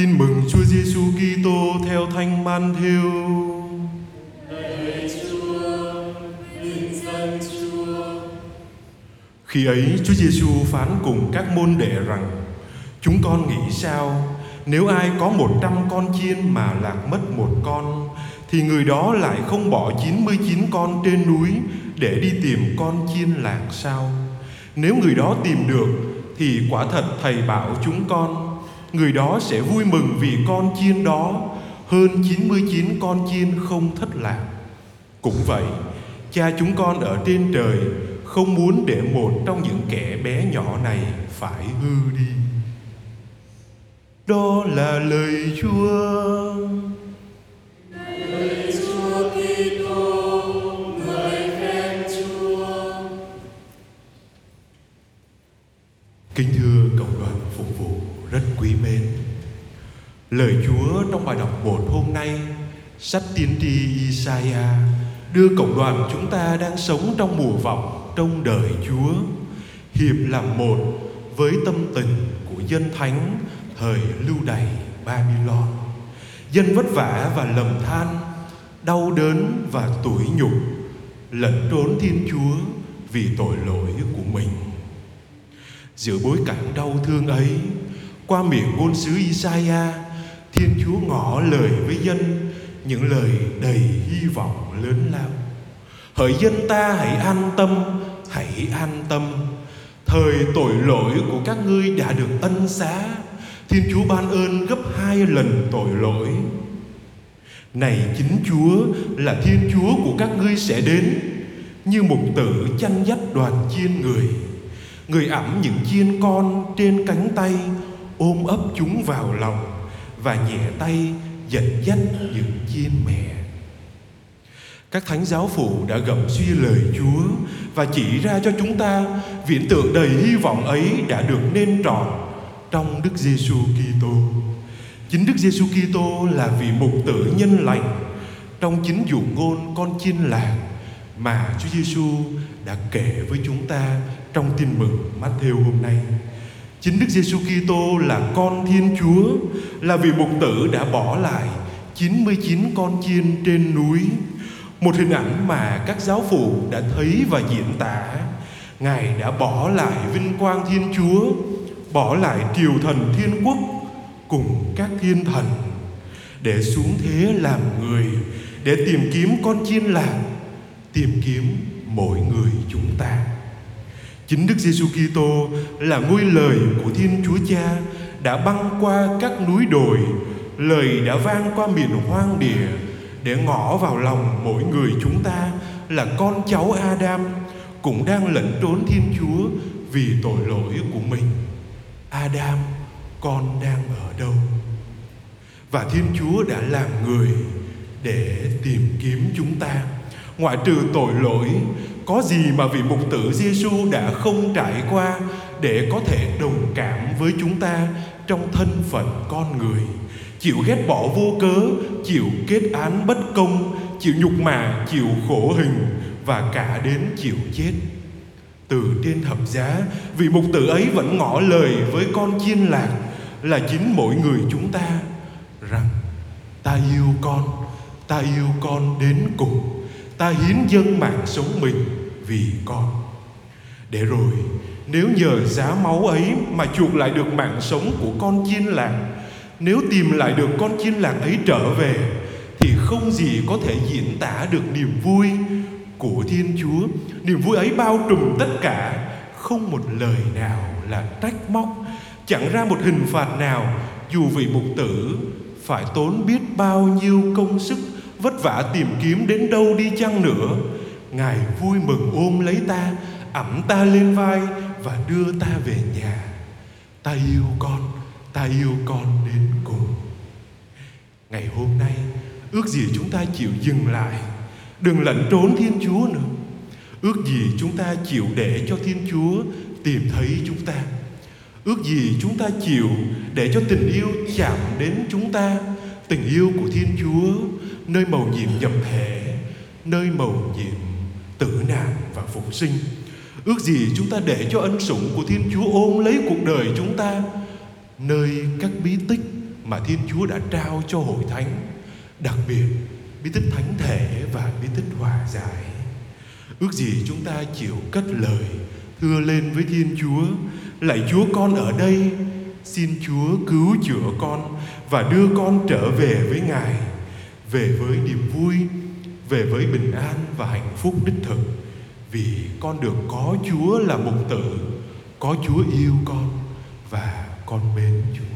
Tin mừng Chúa Giêsu Kitô theo Thánh Matthew. Khi ấy, Chúa Giêsu phán cùng các môn đệ rằng: Chúng con nghĩ sao nếu ai có một trăm con chiên mà lạc mất một con, thì người đó lại không bỏ 99 con trên núi để đi tìm con chiên lạc sao? Nếu người đó tìm được, thì quả thật thầy bảo chúng con người đó sẽ vui mừng vì con chiên đó hơn 99 con chiên không thất lạc. Cũng vậy, cha chúng con ở trên trời không muốn để một trong những kẻ bé nhỏ này phải hư đi. Đó là lời Chúa. Kính thưa cộng rất quý mến. Lời Chúa trong bài đọc một hôm nay, sách tiên tri Isaiah đưa cộng đoàn chúng ta đang sống trong mùa vọng trong đời Chúa hiệp làm một với tâm tình của dân thánh thời lưu đày Babylon. Dân vất vả và lầm than, đau đớn và tủi nhục, lẩn trốn Thiên Chúa vì tội lỗi của mình. Giữa bối cảnh đau thương ấy, qua miệng ngôn sứ Isaiah, Thiên Chúa ngỏ lời với dân những lời đầy hy vọng lớn lao. Hỡi dân ta hãy an tâm, hãy an tâm. Thời tội lỗi của các ngươi đã được ân xá, Thiên Chúa ban ơn gấp hai lần tội lỗi. Này chính Chúa là Thiên Chúa của các ngươi sẽ đến như một tử chăn dắt đoàn chiên người người ẵm những chiên con trên cánh tay ôm ấp chúng vào lòng và nhẹ tay dẫn dắt những chiên mẹ các thánh giáo phụ đã gầm suy lời Chúa và chỉ ra cho chúng ta viễn tượng đầy hy vọng ấy đã được nên trọn trong Đức Giêsu Kitô. Chính Đức Giêsu Kitô là vị mục tử nhân lành trong chính dụ ngôn con chiên lạc mà Chúa Giêsu đã kể với chúng ta trong tin mừng Matthew hôm nay. Chính Đức Giêsu Kitô là con Thiên Chúa, là vị mục tử đã bỏ lại 99 con chiên trên núi. Một hình ảnh mà các giáo phụ đã thấy và diễn tả. Ngài đã bỏ lại vinh quang Thiên Chúa, bỏ lại triều thần thiên quốc cùng các thiên thần để xuống thế làm người, để tìm kiếm con chiên lạc, tìm kiếm mỗi người chúng ta. Chính Đức Giêsu Kitô là ngôi lời của Thiên Chúa Cha đã băng qua các núi đồi, lời đã vang qua miền hoang địa để ngõ vào lòng mỗi người chúng ta là con cháu Adam cũng đang lẫn trốn Thiên Chúa vì tội lỗi của mình. Adam, con đang ở đâu? Và Thiên Chúa đã làm người để tìm kiếm chúng ta. Ngoại trừ tội lỗi, có gì mà vị mục tử Giêsu đã không trải qua để có thể đồng cảm với chúng ta trong thân phận con người? Chịu ghét bỏ vô cớ chịu kết án bất công chịu nhục mạ chịu khổ hình và cả đến chịu chết. Từ trên thập giá vị mục tử ấy vẫn ngỏ lời với con chiên lạc là chính mỗi người chúng ta rằng ta yêu con ta yêu con đến cùng ta hiến dâng mạng sống mình vì con. Để rồi, nếu nhờ giá máu ấy mà chuộc lại được mạng sống của con chiên lạc nếu tìm lại được con chiên lạc ấy trở về, thì không gì có thể diễn tả được niềm vui của thiên chúa. Niềm vui ấy bao trùm tất cả, không một lời nào là trách móc. Chẳng ra một hình phạt nào, dù vị mục tử phải tốn biết bao nhiêu công sức vất vả tìm kiếm đến đâu đi chăng nữa. Ngài vui mừng ôm lấy ta, ẵm ta lên vai và đưa ta về nhà. Ta yêu con, ta yêu con đến cùng. Ngày hôm nay, ước gì chúng ta chịu dừng lại. Đừng lẩn trốn thiên chúa nữa. Ước gì chúng ta chịu để cho thiên chúa tìm thấy chúng ta. Ước gì chúng ta chịu để cho tình yêu chạm đến chúng ta. Tình yêu của thiên chúa nơi màu nhiệm nhập thể nơi màu nhiệm tử nạn và phục sinh ước gì chúng ta để cho ân sủng của thiên chúa ôm lấy cuộc đời chúng ta nơi các bí tích mà Thiên Chúa đã trao cho hội thánh, đặc biệt bí tích thánh thể và bí tích hòa giải. Ước gì chúng ta chịu cất lời thưa lên với Thiên Chúa, lạy Chúa con ở đây, xin Chúa cứu chữa con và đưa con trở về với Ngài, về với niềm vui, về với bình an và hạnh phúc đích thực, vì con được có Chúa là mục tử, có Chúa yêu con và con mến Chúa.